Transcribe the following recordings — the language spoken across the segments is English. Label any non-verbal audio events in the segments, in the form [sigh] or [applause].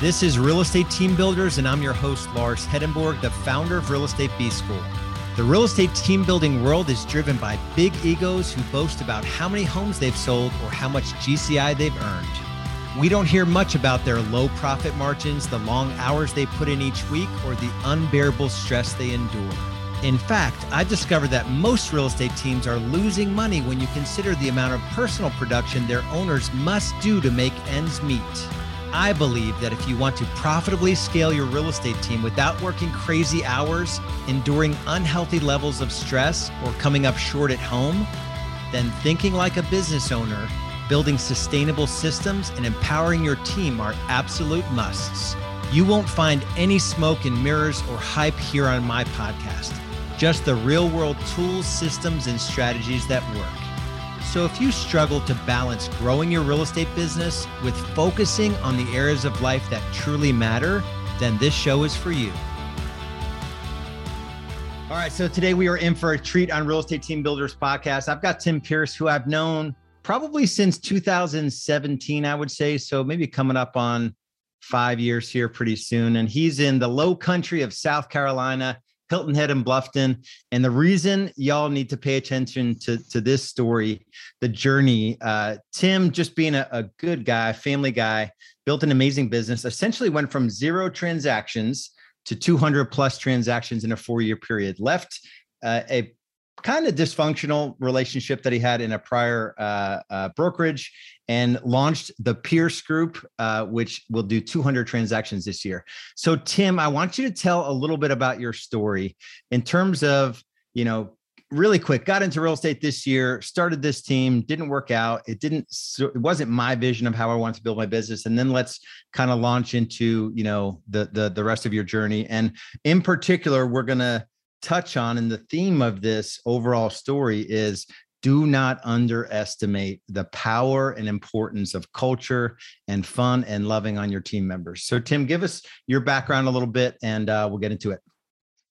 This is Real Estate Team Builders, and I'm your host, Lars Hedenborg, the founder of Real Estate B School. The real estate team building world is driven by big egos who boast about how many homes they've sold or how much GCI they've earned. We don't hear much about their low profit margins, the long hours they put in each week, or the unbearable stress they endure. In fact, I've discovered that most real estate teams are losing money when you consider the amount of personal production their owners must do to make ends meet. I believe that if you want to profitably scale your real estate team without working crazy hours, enduring unhealthy levels of stress, or coming up short at home, then thinking like a business owner, building sustainable systems, and empowering your team are absolute musts. You won't find any smoke and mirrors or hype here on my podcast, just the real world tools, systems, and strategies that work. So, if you struggle to balance growing your real estate business with focusing on the areas of life that truly matter, then this show is for you. All right, so today we are in for a treat on Real Estate Team Builders podcast. I've got Tim Pierce, who I've known probably since 2017, I would say. So, maybe coming up on five years here pretty soon. And he's in the low country of South Carolina. Hilton Head and Bluffton. And the reason y'all need to pay attention to, to this story, the journey, uh, Tim, just being a, a good guy, family guy, built an amazing business, essentially went from zero transactions to 200 plus transactions in a four year period, left uh, a kind of dysfunctional relationship that he had in a prior uh, uh, brokerage and launched the Pierce Group, uh, which will do 200 transactions this year. So, Tim, I want you to tell a little bit about your story in terms of, you know, really quick got into real estate this year started this team didn't work out it didn't it wasn't my vision of how i wanted to build my business and then let's kind of launch into you know the the the rest of your journey and in particular we're going to touch on and the theme of this overall story is do not underestimate the power and importance of culture and fun and loving on your team members. So, Tim, give us your background a little bit, and uh, we'll get into it.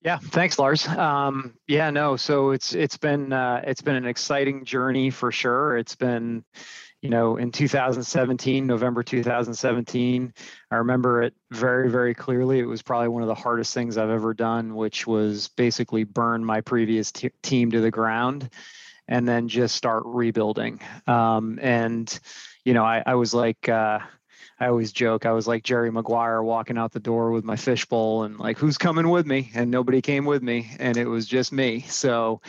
Yeah, thanks, Lars. Um, yeah, no, so it's it's been uh, it's been an exciting journey for sure. It's been, you know, in 2017, November 2017, I remember it very very clearly. It was probably one of the hardest things I've ever done, which was basically burn my previous t- team to the ground and then just start rebuilding. Um, and you know, I, I was like, uh, I always joke, I was like Jerry Maguire walking out the door with my fishbowl and like, who's coming with me? And nobody came with me, and it was just me. So.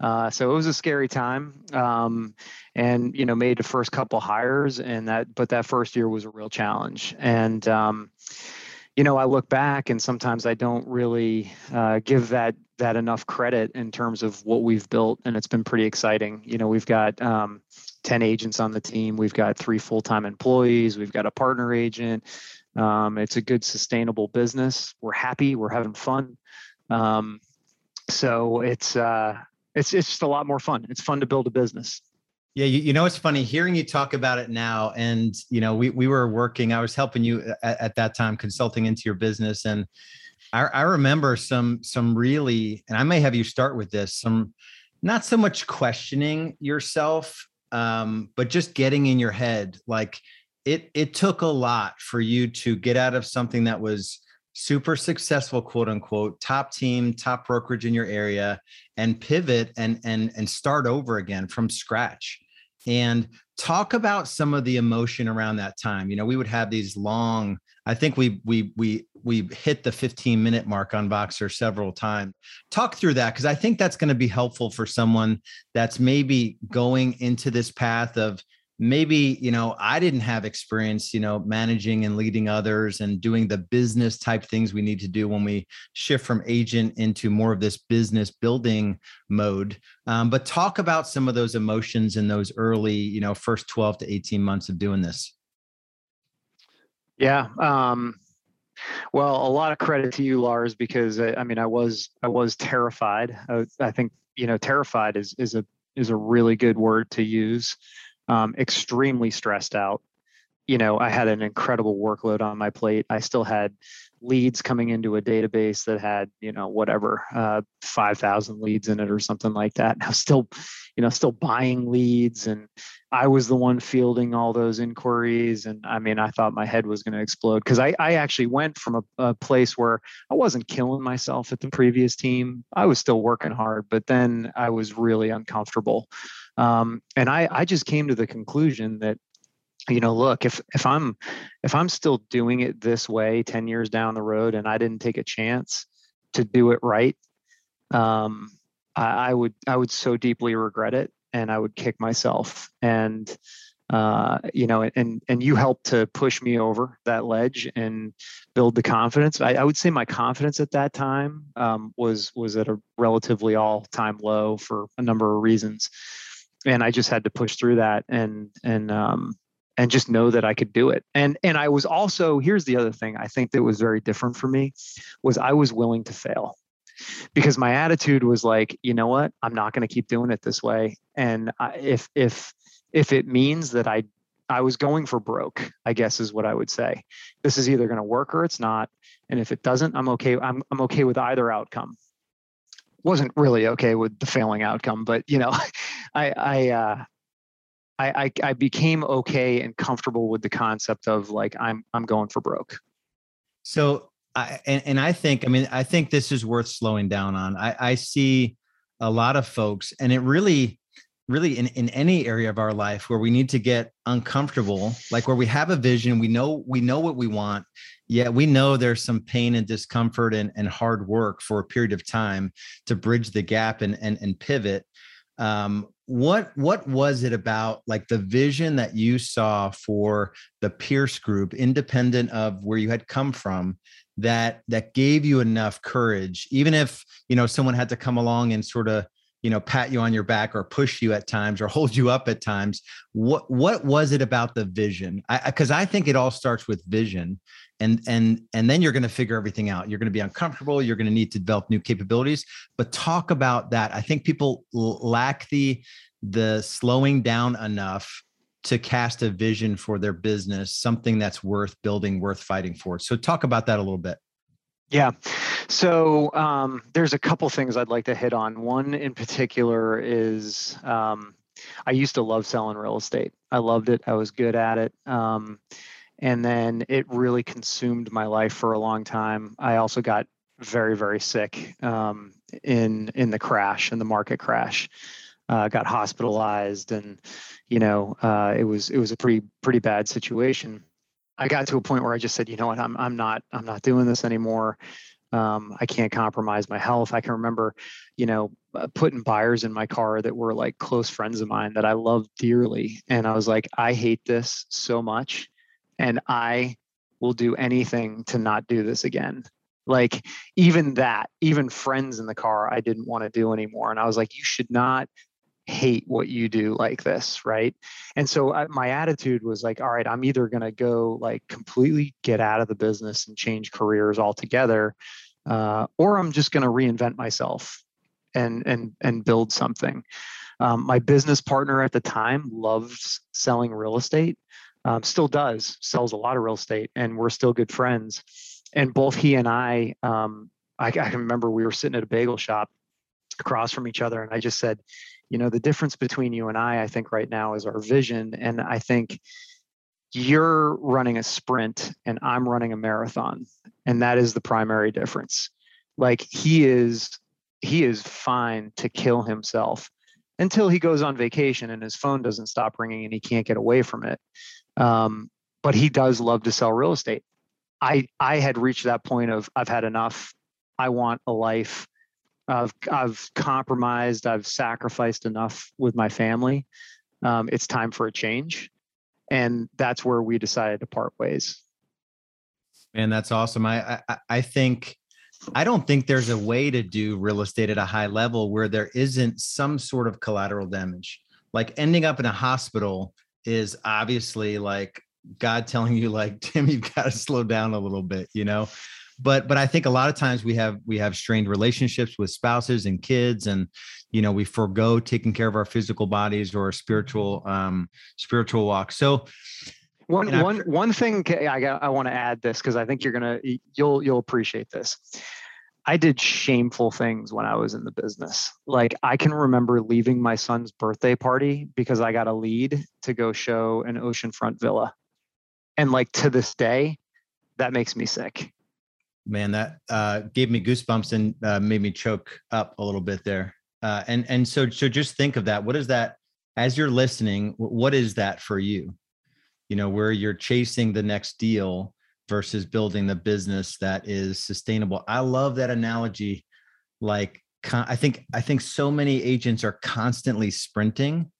Uh, so it was a scary time, um, and you know, made the first couple hires, and that, but that first year was a real challenge. And um, you know, I look back, and sometimes I don't really uh, give that that enough credit in terms of what we've built, and it's been pretty exciting. You know, we've got um, 10 agents on the team, we've got three full time employees, we've got a partner agent. Um, it's a good, sustainable business. We're happy, we're having fun. Um, so it's uh, it's it's just a lot more fun. It's fun to build a business. Yeah, you, you know it's funny hearing you talk about it now, and you know we we were working. I was helping you at, at that time, consulting into your business, and I, I remember some some really, and I may have you start with this, some not so much questioning yourself, um, but just getting in your head. Like it it took a lot for you to get out of something that was super successful, quote unquote, top team, top brokerage in your area, and pivot and and and start over again from scratch. And talk about some of the emotion around that time. You know we would have these long i think we we we we hit the 15 minute mark on voxer several times. Talk through that because i think that's going to be helpful for someone that's maybe going into this path of maybe you know i didn't have experience you know managing and leading others and doing the business type things we need to do when we shift from agent into more of this business building mode. Um, but talk about some of those emotions in those early you know first 12 to 18 months of doing this. Yeah um, well a lot of credit to you lars because I, I mean i was i was terrified. I, I think you know terrified is is a is a really good word to use um, extremely stressed out. you know, I had an incredible workload on my plate. I still had leads coming into a database that had, you know, whatever, uh, 5,000 leads in it or something like that. And [laughs] I was still, you know, still buying leads and I was the one fielding all those inquiries. And I mean, I thought my head was going to explode because I, I actually went from a, a place where I wasn't killing myself at the previous team. I was still working hard, but then I was really uncomfortable. Um, and I, I just came to the conclusion that you know look if if i'm if i'm still doing it this way 10 years down the road and i didn't take a chance to do it right um i, I would i would so deeply regret it and i would kick myself. And uh you know and and you helped to push me over that ledge and build the confidence. I, I would say my confidence at that time um, was was at a relatively all time low for a number of reasons and i just had to push through that and and um and just know that I could do it. And and I was also here's the other thing I think that was very different for me was I was willing to fail. Because my attitude was like, you know what? I'm not going to keep doing it this way. And I, if if if it means that I I was going for broke, I guess is what I would say. This is either going to work or it's not. And if it doesn't, I'm okay. I'm I'm okay with either outcome. Wasn't really okay with the failing outcome, but you know, [laughs] I I uh, I, I, I became okay and comfortable with the concept of like I'm I'm going for broke. So I and, and I think I mean I think this is worth slowing down on. I, I see a lot of folks, and it really really in, in any area of our life where we need to get uncomfortable like where we have a vision we know we know what we want yet we know there's some pain and discomfort and, and hard work for a period of time to bridge the gap and and, and pivot um, what what was it about like the vision that you saw for the pierce group independent of where you had come from that that gave you enough courage even if you know someone had to come along and sort of you know pat you on your back or push you at times or [laughs] hold you up at times? What what was it about the vision? Because I, I, think it all starts with vision and and and then you're going to figure everything out you're going to be uncomfortable you're going to need to develop new capabilities but talk about that i think people lack the the slowing down enough to cast a vision for their business something that's worth building worth fighting for so talk about that a little bit yeah. So um, there's a couple things I'd like to hit on. One in particular is um, I used to love selling real estate. I loved it. I was good at it. Um, and then it really consumed my life for a long time. I also got very very sick um, in in the crash in the market crash. Uh, got hospitalized, and you know uh, it was it was a pretty pretty bad situation. I got to a point where I just said, you know what, I'm I'm not I'm not doing this anymore. Um, I can't compromise my health. I can remember, you know, uh, putting buyers in my car that were like close friends of mine that I loved dearly, and I was like, I hate this so much and I will do anything to not do this again. Like even that, even friends in the car, I didn't want to do anymore. And I was like, you should not hate what you do like this, right? And so I, my attitude was like, all right, I'm either going to go like completely get out of the business and change careers altogether, uh, or I'm just going to reinvent myself and and and build something. Um, my business partner at the time loves selling real estate um, still does, sells a lot of real estate, and we're still good friends. And both he and I, um, I, I can remember we were sitting at a bagel shop across from each other, and I just said, you know, the difference between you and I, I think right now is our vision. And I think you're running a sprint and I'm running a marathon. And that is the primary difference. Like he is, he is fine to kill himself until he goes on vacation and his phone doesn't stop ringing and he can't get away from it. Um, but he does love to sell real estate. I I had reached that point of I've had enough. I want a life. I've I've compromised. I've sacrificed enough with my family. Um, it's time for a change, and that's where we decided to part ways. Man, that's awesome. I I, I think I don't think there's a way to do real estate at a high level where there isn't some sort of collateral damage. Like ending up in a hospital is obviously like God telling you like [laughs] Tim you've got to slow down a little bit, you know. But but I think a lot of times we have we have strained relationships with spouses and kids and you know we forego taking care of our physical bodies or spiritual um spiritual walk. So One one one thing I got I want to add this because I think you're gonna you'll you'll appreciate this. I did shameful things when I was in the business. Like I can remember leaving my son's birthday party because I got a lead to go show an oceanfront villa. And like to this day, that makes me sick. Man, that uh, gave me goosebumps and uh, made me choke up a little bit there. Uh, and and so so just think of that. What is that as you're listening? What is that for you? You know, where you're chasing the next deal versus building the business that is sustainable. I love that analogy. Like I think I think so many agents are constantly sprinting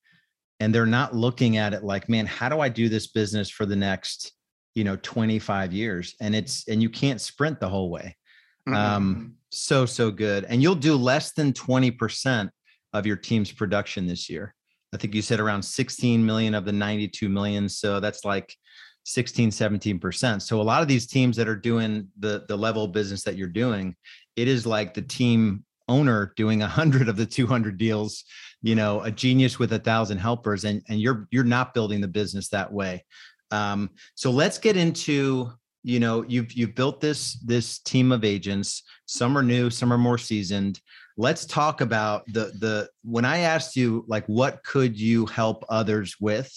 and they're not looking at it like, man, how do I do this business for the next, you know, 25 years? And it's and you can't sprint the whole way. Mm-hmm. Um so so good. And you'll do less than 20% of your team's production this year. I think you said around 16 million of the 92 million. So that's like 16 17% so a lot of these teams that are doing the the level of business that you're doing it is like the team owner doing a hundred of the 200 deals you know a genius with a thousand helpers and and you're you're not building the business that way. Um, so let's get into you know you've you've built this this team of agents. Some are new some are more seasoned. Let's talk about the the when i asked you like what could you help others with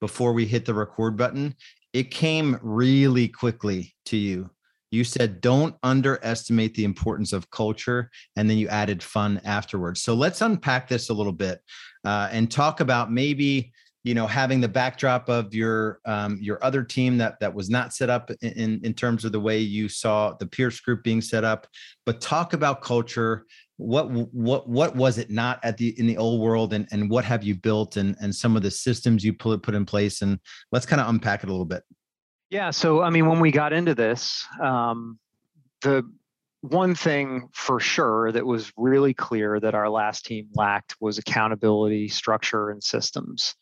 before we hit the record button it came really quickly to you. You said, don't underestimate the importance of culture. And then you added fun afterwards. So let's unpack this a little bit uh, and talk about maybe you know having the backdrop of your um, your other team that that was not set up in in terms of the way you saw the Pierce group being set up but talk about culture what what what was it not at the in the old world and and what have you built and and some of the systems you put put in place and let's kind of unpack it a little bit. Yeah so i mean when we got into this um the one thing for sure that was really clear that our last team lacked was accountability structure and systems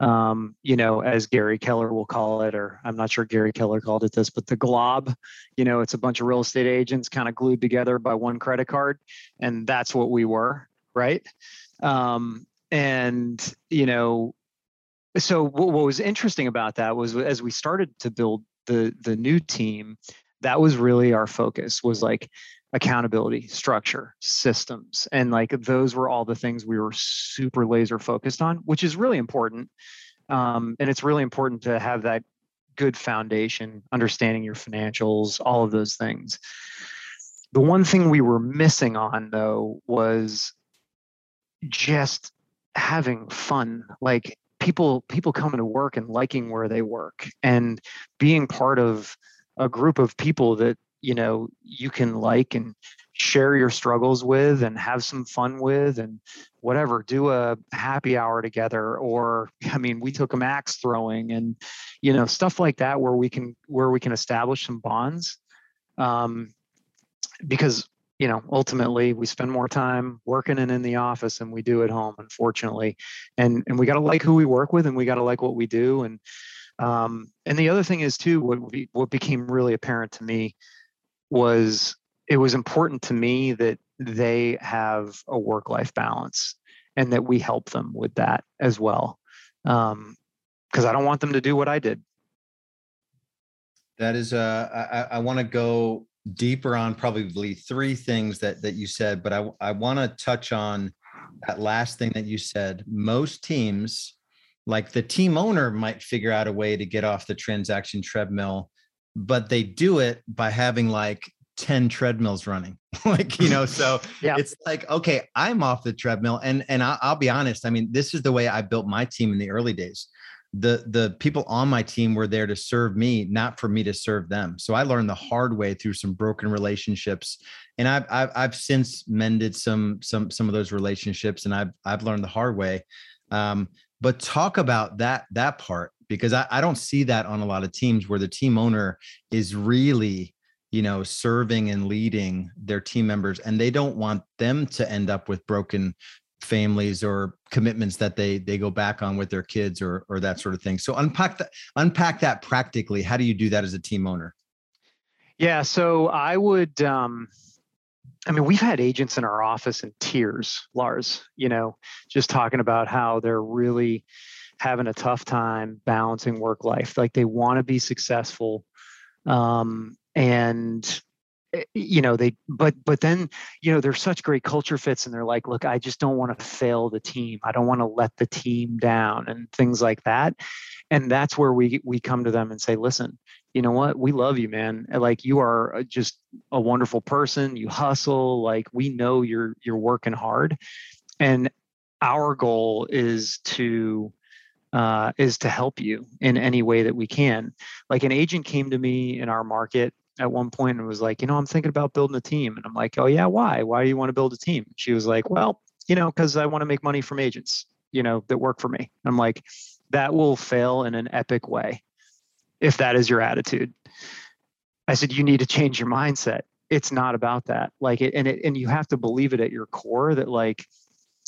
um, you know, as Gary Keller will call it, or I'm not sure Gary Keller called it this, but the glob, you know, it's a bunch of real estate agents kind of glued together by one credit card. And that's what we were, right? Um, and, you know, so what, what was interesting about that was as we started to build the the new team, that was really our focus was like accountability structure systems and like those were all the things we were super laser focused on which is really important um, and it's really important to have that good foundation understanding your financials all of those things. The one thing we were missing on though was just having fun like people people coming to work and liking where they work and being part of a group of people that you know you can like and share your struggles with and have some fun with and whatever do a happy hour together or [laughs] i mean we took a max throwing and you know stuff like that where we can where we can establish some bonds um, because you know ultimately we spend more time working and in the office than we do at home unfortunately and and we got to like who we work with and we got to like what we do and um, and the other thing is too what what became really apparent to me was it was important to me that they have a work life balance and that we help them with that as well. Because um, i don't want them to do what i did. That is uh, i, I want to go deeper on probably three things that that you said but i, I want to touch on that last thing that you said. Most teams like the team owner might figure out a way to get off the transaction treadmill but they do it by having like 10 treadmills running. [laughs] Like you know so [laughs] yeah. it's like okay i'm off the treadmill and and I'll, I'll, be honest i mean this is the way i built my team in the early days. The the people on my team were there to serve me not for me to serve them. So i learned the hard way through some broken relationships and i've i've, I've since mended some some some of those relationships and i've i've learned the hard way. Um, but talk about that that part because I, I don't see that on a lot of teams where the team owner is really you know serving and leading their team members and they don't want them to end up with broken families or commitments that they they go back on with their kids or or that sort of thing. So unpack that unpack that practically. How do you do that as a team owner? Yeah so i would um I mean, we've had agents in our office in tears, Lars, you know, just talking about how they're really having a tough time balancing work life. Like they want to be successful. Um, and eh, you know they but but then you know they're such great culture fits and they're like look i just don't want to fail the team i don't want to let the team down and things like that and that's where we we come to them and say listen you know what? We love you man. Like you are uh, just a wonderful person. You hustle. Like we know you're you're working hard. And our goal is to uh, is to help you in any way that we can. Like an agent came to me in our market at one point and was like you know i'm thinking about building a team. And i'm like oh yeah why? Why do you want to build a team? She was like well you know because i want to make money from agents you know that work for me. I'm like that will fail in an epic way if that is your attitude. I said, you need to change your mindset. It's not about that. Like it, and it, and you have to believe it at your core that like,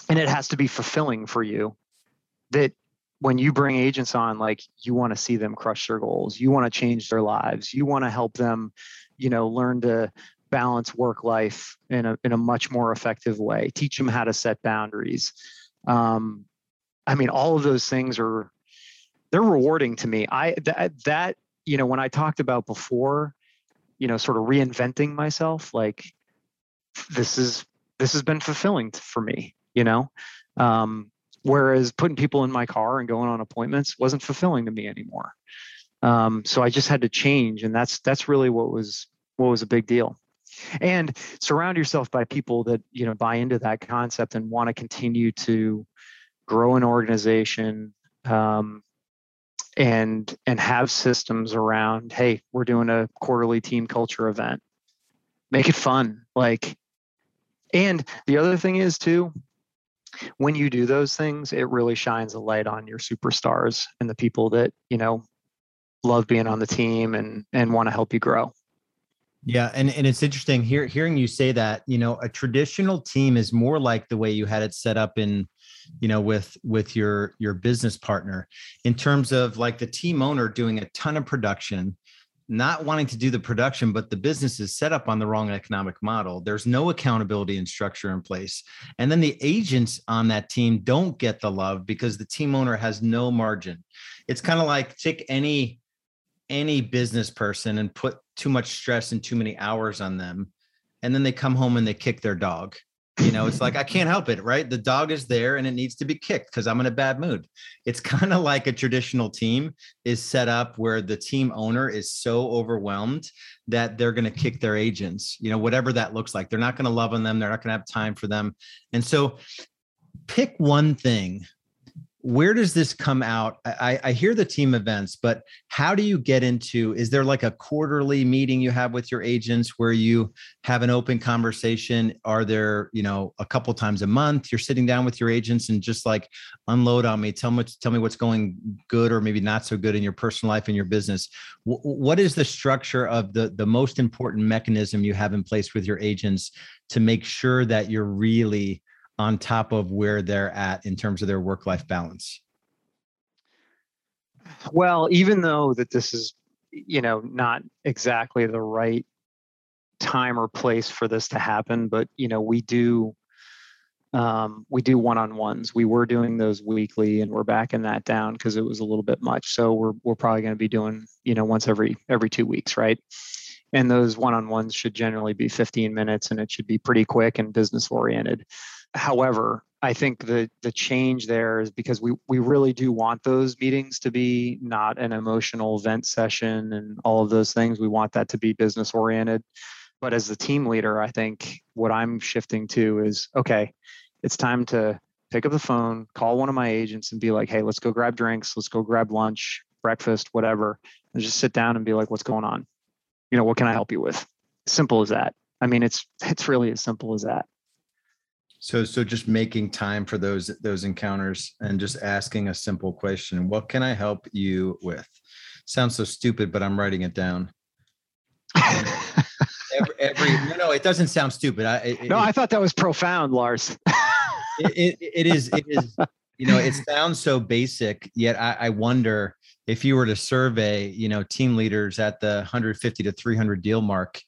and it has to be fulfilling for you that when you bring agents on, like you want to see them crush their goals, you want to change their lives, you want to help them, you know, learn to balance work life in a in a much more effective way. Teach them how to set boundaries. Um, I mean, all of those things are they're rewarding to me. I that that you know when I talked about before, you know, sort of reinventing myself, like this is this has been fulfilling for me. You know, um, whereas putting people in my car and going on appointments wasn't fulfilling to me anymore. Um, so I just had to change, and that's that's really what was what was a big deal and surround yourself by people that you know buy into that concept and want to continue to grow an organization um, and and have systems around hey we're doing a quarterly team culture event. Make it fun like and the other thing is too when you do those things it really shines a light on your superstars and the people that you know love being on the team and and want to help you grow. Yeah and, and it's interesting here hearing you say that you know a traditional team is more like the way you had it set up in you know with with your your business partner in terms of like the team owner doing a ton of production not wanting to do the production but the business is set up on the wrong economic model. There's no accountability and structure in place. And then the agents on that team don't get the love because the team owner has no margin. It's kind of like take any any business person and put too much stress and too many hours on them and then they come home and they kick their dog you know it's like i can't help it right? The dog is there and it needs to be kicked because i'm in a bad mood. It's [laughs] kind of like a traditional team is set up where the team owner is so overwhelmed that they're going to kick their agents you know whatever that looks like. They're not going to love on them. They're not going to have time for them. And so pick one thing where does this come out? I, I, hear the team events but how do you get into is there like a quarterly meeting you have with your agents where you have an open conversation? Are there you know a couple times a month you're sitting down with your agents and just like unload on me. Tell me tell me what's going good or maybe not so good in your personal life and your business. W- what is the structure of the the most important mechanism you have in place with your agents to make sure that you're really on top of where they're at in terms of their work life balance? Well, even though that this is, you know, not exactly the right time or place for this to happen, but you know, we do um, we do one-on-ones. We were doing those weekly, and we're backing that down because it was a little bit much. So we're we're probably going to be doing you know once every every two weeks, right? And those one-on-ones should generally be 15 minutes, and it should be pretty quick and business oriented. However, I think the the change there is because we we really do want those meetings to be not an emotional vent session and all of those things. We want that to be business oriented. But as the team leader, I think what I'm shifting to is okay, it's time to pick up the phone, call one of my agents and be like, "Hey, let's go grab drinks, let's go grab lunch, breakfast, whatever." And just sit down and be like, "What's going on? You know, what can I help you with?" Simple as that. I mean, it's it's really as simple as that. So, so just making time for those those encounters and just asking a simple question: What can I help you with? Sounds so stupid, but I'm writing it down. every, every no, no, it doesn't sound stupid. I, it, no, it, I thought that was profound, Lars. it, it is. It is. You know, it sounds so basic, yet I, I wonder if you were to survey, you know, team leaders at the 150 to 300 deal mark,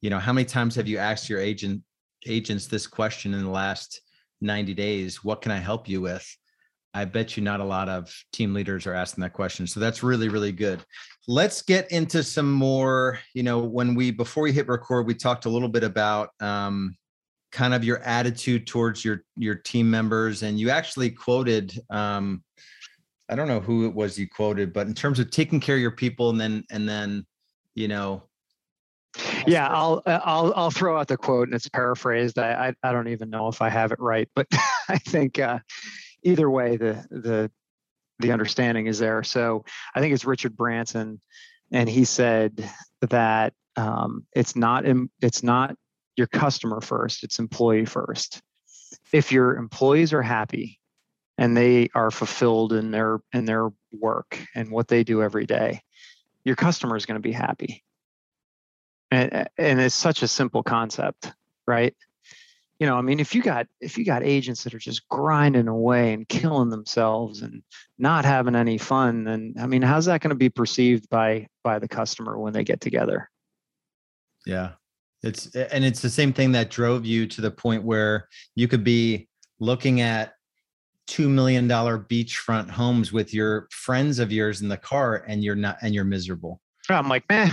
you know, how many times have you asked your agent agents this question in the last 90 days what can i help you with I bet you not a lot of team leaders are asking that question. So that's really, really good. Let's get into some more, you know, when we, before we hit record, we talked a little bit about um, kind of your attitude towards your, your team members. And you actually quoted, um, I don't know who it was you quoted, but in terms of taking care of your people and then, and then, you know, yeah i'll i'll i'll throw out the quote and it's paraphrased i i, I don't even know if i have it right but [laughs] i think uh, either way, the the the understanding is there. So I think it's Richard Branson, and he said that um, it's not it's not your customer first; it's employee first. If your employees are happy and they are fulfilled in their in their work and what they do every day, your customer is going to be happy. And and it's such a simple concept, right? you know i mean if you got if you got agents that are just grinding away and killing themselves and not having any fun then i mean how's that going to be perceived by by the customer when they get together? Yeah. It's and it's the same thing that drove you to the point where you could be looking at two million dollar beachfront homes with your friends of yours in the car and you're not and you're miserable. I'm like man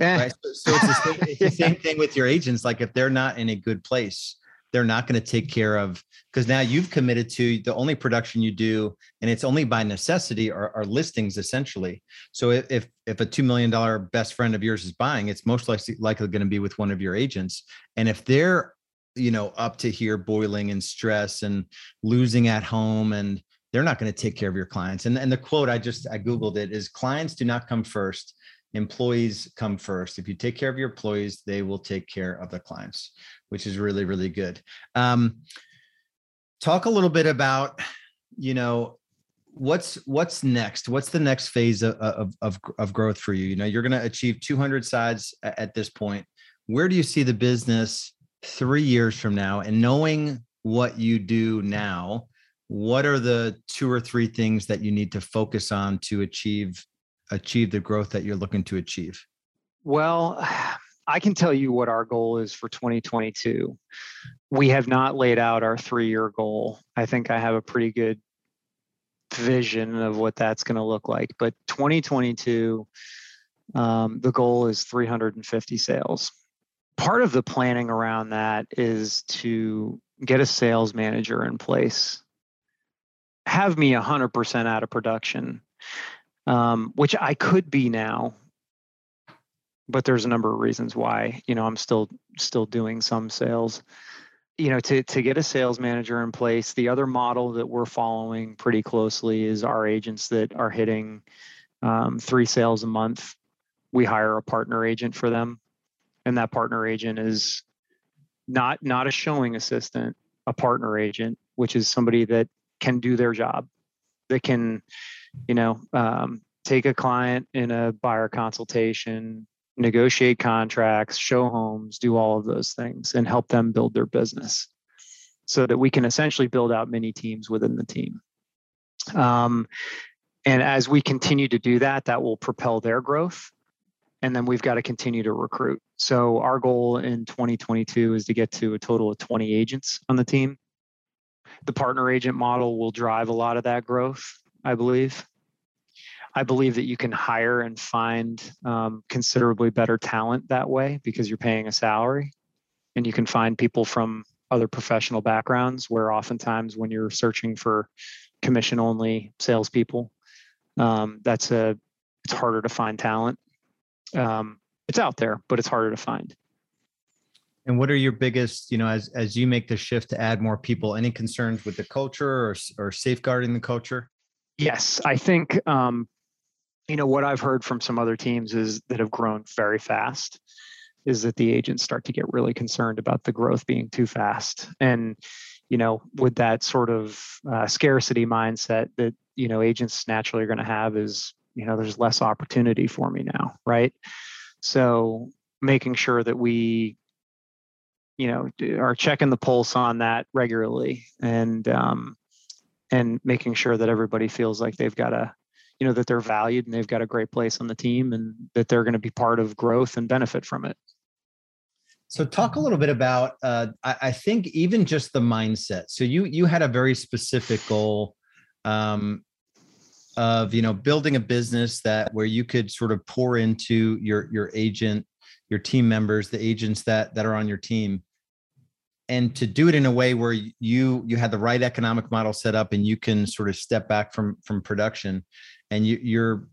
eh. Right? So, so, it's, the same, it's the [laughs] same thing with your agents. Like if they're not in a good place, they're not going to take care of because now you've committed to the only production you do and it's only by necessity are, are listings essentially so if if a $2 million best friend of yours is buying it's most likely likely going to be with one of your agents and if they're you know up to here boiling and stress and losing at home and they're not going to take care of your clients and, and the quote i just i googled it is clients do not come first employees come first. If you take care of your employees they will take care of the clients which is really really good. Um, talk a little bit about you know what's what's next? What's the next phase of, of, of, of growth for you? You know you're going to achieve 200 sides at this point. Where do you see the business three years from now? And knowing what you do now what are the two or three things that you need to focus on to achieve achieve the growth that you're looking to achieve well [sighs] I can tell you what our goal is for 2022. We have not laid out our three year goal. I think I have a pretty good vision of what that's going to look like. But 2022, um, the goal is 350 sales. Part of the planning around that is to get a sales manager in place, have me 100% out of production, um, which I could be now but there's a number of reasons why you know i'm still still doing some sales. You know to to get a sales manager in place the other model that we're following pretty closely is our agents that are hitting um, three sales a month. We hire a partner agent for them and that partner agent is not not a showing assistant a partner agent which is somebody that can do their job that can you know um, take a client in a buyer consultation negotiate contracts, show homes, do all of those things, and help them build their business so that we can essentially build out mini teams within the team. Um, and as we continue to do that, that will propel their growth. And then we've got to continue to recruit. So our goal in 2022 is to get to a total of 20 agents on the team. The partner agent model will drive a lot of that growth, I believe. I believe that you can hire and find um, considerably better talent that way because you're paying a salary and you can find people from other professional backgrounds where oftentimes when you're searching for commission only salespeople, um, that's a, it's harder to find talent. Um, it's out there, but it's harder to find. And what are your biggest, you know, as as you make the shift to add more people, any concerns with the culture or or safeguarding the culture? Yes, I think um, you know what I've heard from some other teams is that have grown very fast is that the agents start to get really concerned about the growth being too fast and you know with that sort of uh, scarcity mindset that you know agents naturally are going to have is you know there's less opportunity for me now right so making sure that we you know are checking the pulse on that regularly and um, and making sure that everybody feels like they've got a you know that they're valued and they've got a great place on the team and that they're going to be part of growth and benefit from it. So talk a little bit about uh, I, I, think even just the mindset. So you you had a very specific goal um, of you know building a business that where you could sort of pour into your your agent your team members the agents that that are on your team and to do it in a way where you you had the right economic model set up and you can sort of step back from from production and you, you're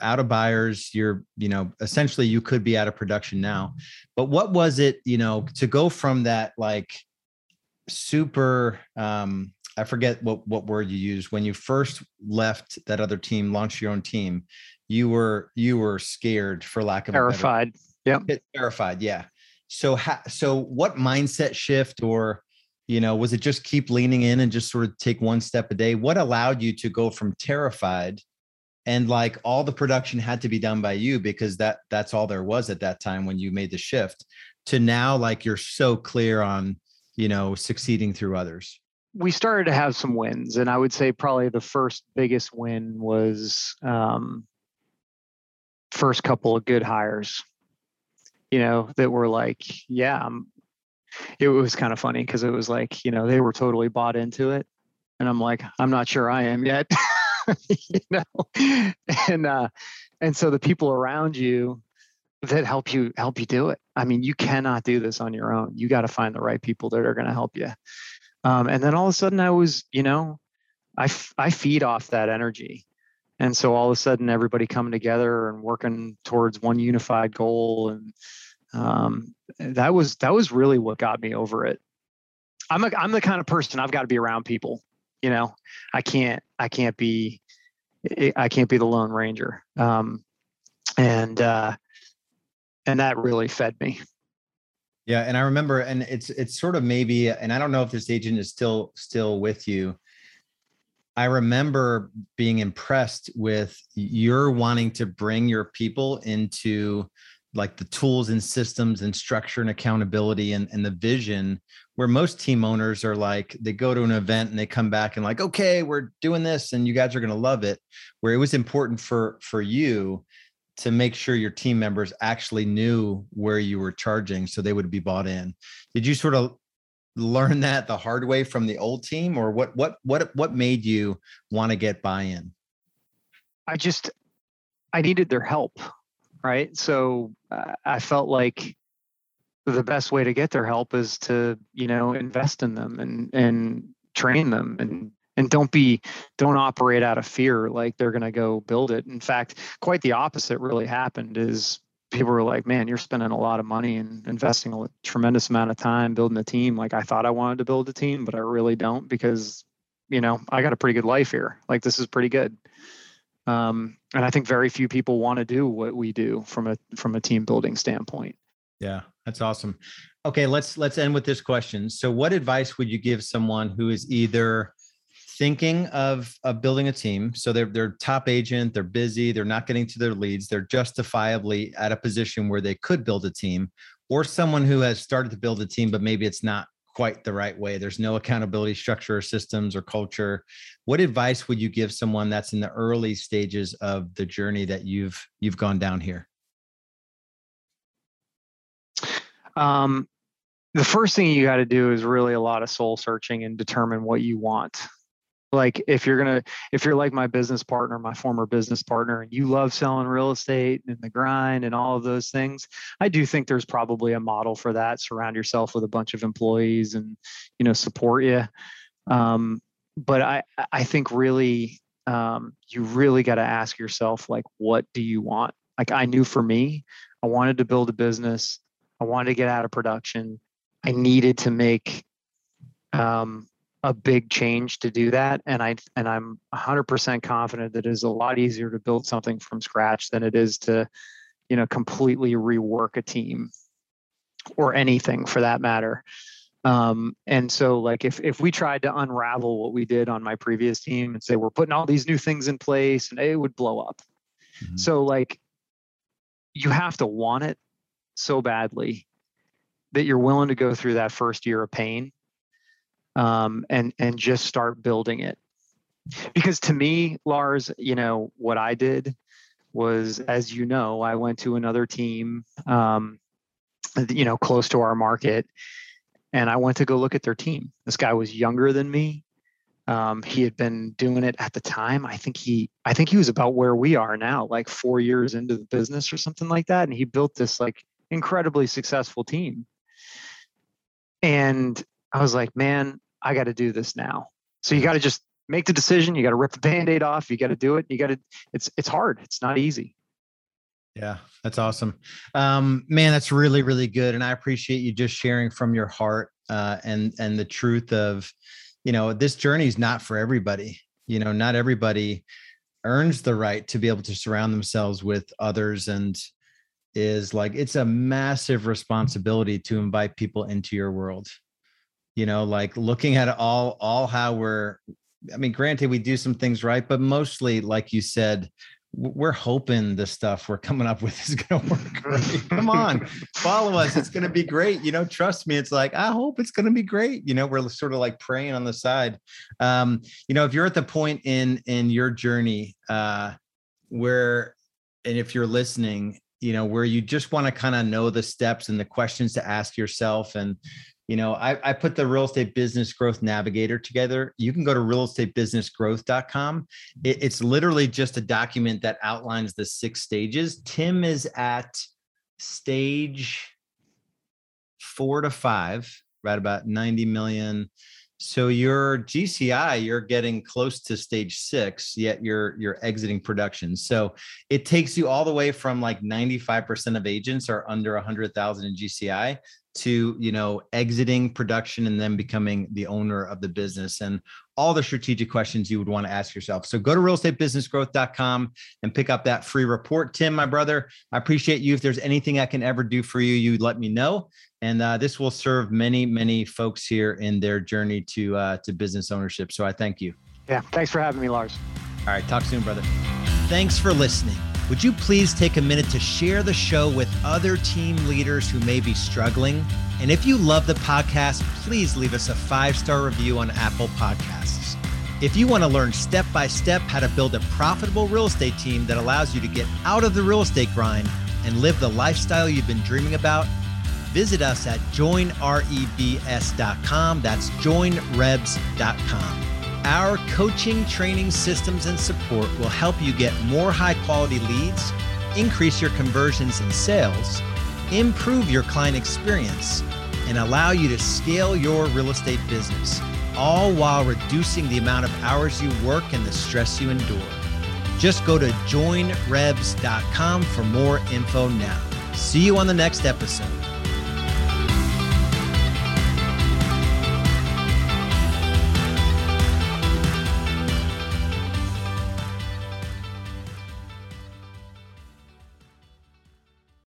out of buyers you're you know essentially you could be out of production now. But what was it you know to go from that like super um i forget what what word you used when you first left that other team launched your own team you were you were scared for lack of terrified. Yeah terrified yeah so ha- so what mindset shift or you know was it just keep leaning in and just sort of take one step a day? What allowed you to go from terrified and like all the production had to be done by you because that that's all there was at that time when you made the shift to now like you're so clear on you know succeeding through others? We started to have some wins and i would say probably the first biggest win was um, first couple of good hires you know that were like yeah I'm, it was kind of funny because it was like you know they were totally bought into it and i'm like i'm not sure i am yet [laughs] you know? And uh and so the people around you that help you help you do it i mean you cannot do this on your own you got to find the right people that are going to help you. Um, and then all of a sudden i was you know I, f- I feed off that energy and so all of a sudden everybody coming together and working towards one unified goal and um, that was that was really what got me over it. I'm a, i'm the kind of person i've got to be around people you know? I can't i can't be i can't be the lone ranger. Um and uh and that really fed me. Yeah and i remember and it's it's sort of maybe and i don't know if this agent is still still with you i remember being impressed with your wanting to bring your people into like the tools and systems and structure and accountability and, and the vision where most team owners are like they go to an event and they come back and like okay we're doing this and you guys are going to love it where it was important for for you to make sure your team members actually knew where you were charging so they would be bought in. Did you sort of learn that the hard way from the old team or what what what what made you want to get buy-in? I just i needed their help right? So uh, i felt like the best way to get their help is to you know invest in them and and train them and and don't be don't operate out of fear like they're going to go build it. In fact quite the opposite really happened is people were like man you're spending a lot of money and investing a tremendous amount of time building a team like i thought i wanted to build a team but i really don't because you know i got a pretty good life here like this is pretty good um, and i think very few people want to do what we do from a from a team building standpoint yeah that's awesome. Okay, let's let's end with this question. So, what advice would you give someone who is either thinking of, of building a team? So they're they're top agent, they're busy, they're not getting to their leads, they're justifiably at a position where they could build a team, or someone who has started to build a team, but maybe it's not quite the right way. There's no accountability structure or systems or culture. What advice would you give someone that's in the early stages of the journey that you've you've gone down here? Um, the first thing you got to do is really a lot of soul searching and determine what you want. Like if you're gonna, if you're like my business partner, my former business partner, and you love selling real estate and the grind and all of those things, I do think there's probably a model for that. Surround yourself with a bunch of employees and you know support you. Um, but I I think really um, you really got to ask yourself like, what do you want? Like I knew for me, I wanted to build a business I wanted to get out of production. I needed to make um, a big change to do that, and I and I'm 100% confident that it is a lot easier to build something from scratch than it is to, you know, completely rework a team or anything for that matter. Um, and so, like, if if we tried to unravel what we did on my previous team and say we're putting all these new things in place, and it would blow up. Mm-hmm. So, like, you have to want it so badly that you're willing to go through that first year of pain um, and and just start building it because to me lars you know what i did was as you know i went to another team um, you know close to our market and i went to go look at their team this guy was younger than me Um, he had been doing it at the time. I think he, I think he was about where we are now, like four years into the business or something like that. And he built this like incredibly successful team. And I was like, man, I got to do this now. So you got to just make the decision. You got to rip the band-aid off. You got to do it. You got to, it's, it's hard. It's not easy. Yeah, that's awesome. Um, man, that's really, really good. And I appreciate you just sharing from your heart uh, and and the truth of, you know, this journey is not for everybody. You know, not everybody earns the right to be able to surround themselves with others and is like it's a massive responsibility to invite people into your world you know like looking at all all how we're i mean granted we do some things right but mostly like you said we're hoping the stuff we're coming up with [laughs] is going to work great. Come on, follow us. It's going to be great. You know, trust me. It's like, I hope it's going to be great. You know, we're sort of like praying on the side. Um, you know, if you're at the point in, in your journey, uh, where, and if you're listening, you know, where you just want to kind of know the steps and the questions to ask yourself and, you know I, I put the real estate business growth navigator together. You can go to realestatebusinessgrowth.com it, it's literally just a document that outlines the six stages. Tim is at stage four to five right about 90 million. So your GCI, you're getting close to stage six, yet you're you're exiting production. So it takes you all the way from like 95% of agents are under 100,000 in GCI to you know exiting production and then becoming the owner of the business and all the strategic questions you would want to ask yourself. So go to realestatebusinessgrowth.com and pick up that free report. Tim my brother i appreciate you. If there's anything i can ever do for you you let me know. And uh, this will serve many many folks here in their journey to uh, to business ownership. So i thank you. Yeah thanks for having me lars. All right talk soon brother. Thanks for listening would you please take a minute to share the show with other team leaders who may be struggling? And if you love the podcast, please leave us a five star review on Apple Podcasts. If you want to learn step by step how to build a profitable real estate team that allows you to get out of the real estate grind and live the lifestyle you've been dreaming about, visit us at joinrebs.com. That's joinrebs.com. Our coaching, training, systems, and support will help you get more high quality leads, increase your conversions and sales, improve your client experience, and allow you to scale your real estate business, all while reducing the amount of hours you work and the stress you endure. Just go to joinrebs.com for more info now. See you on the next episode.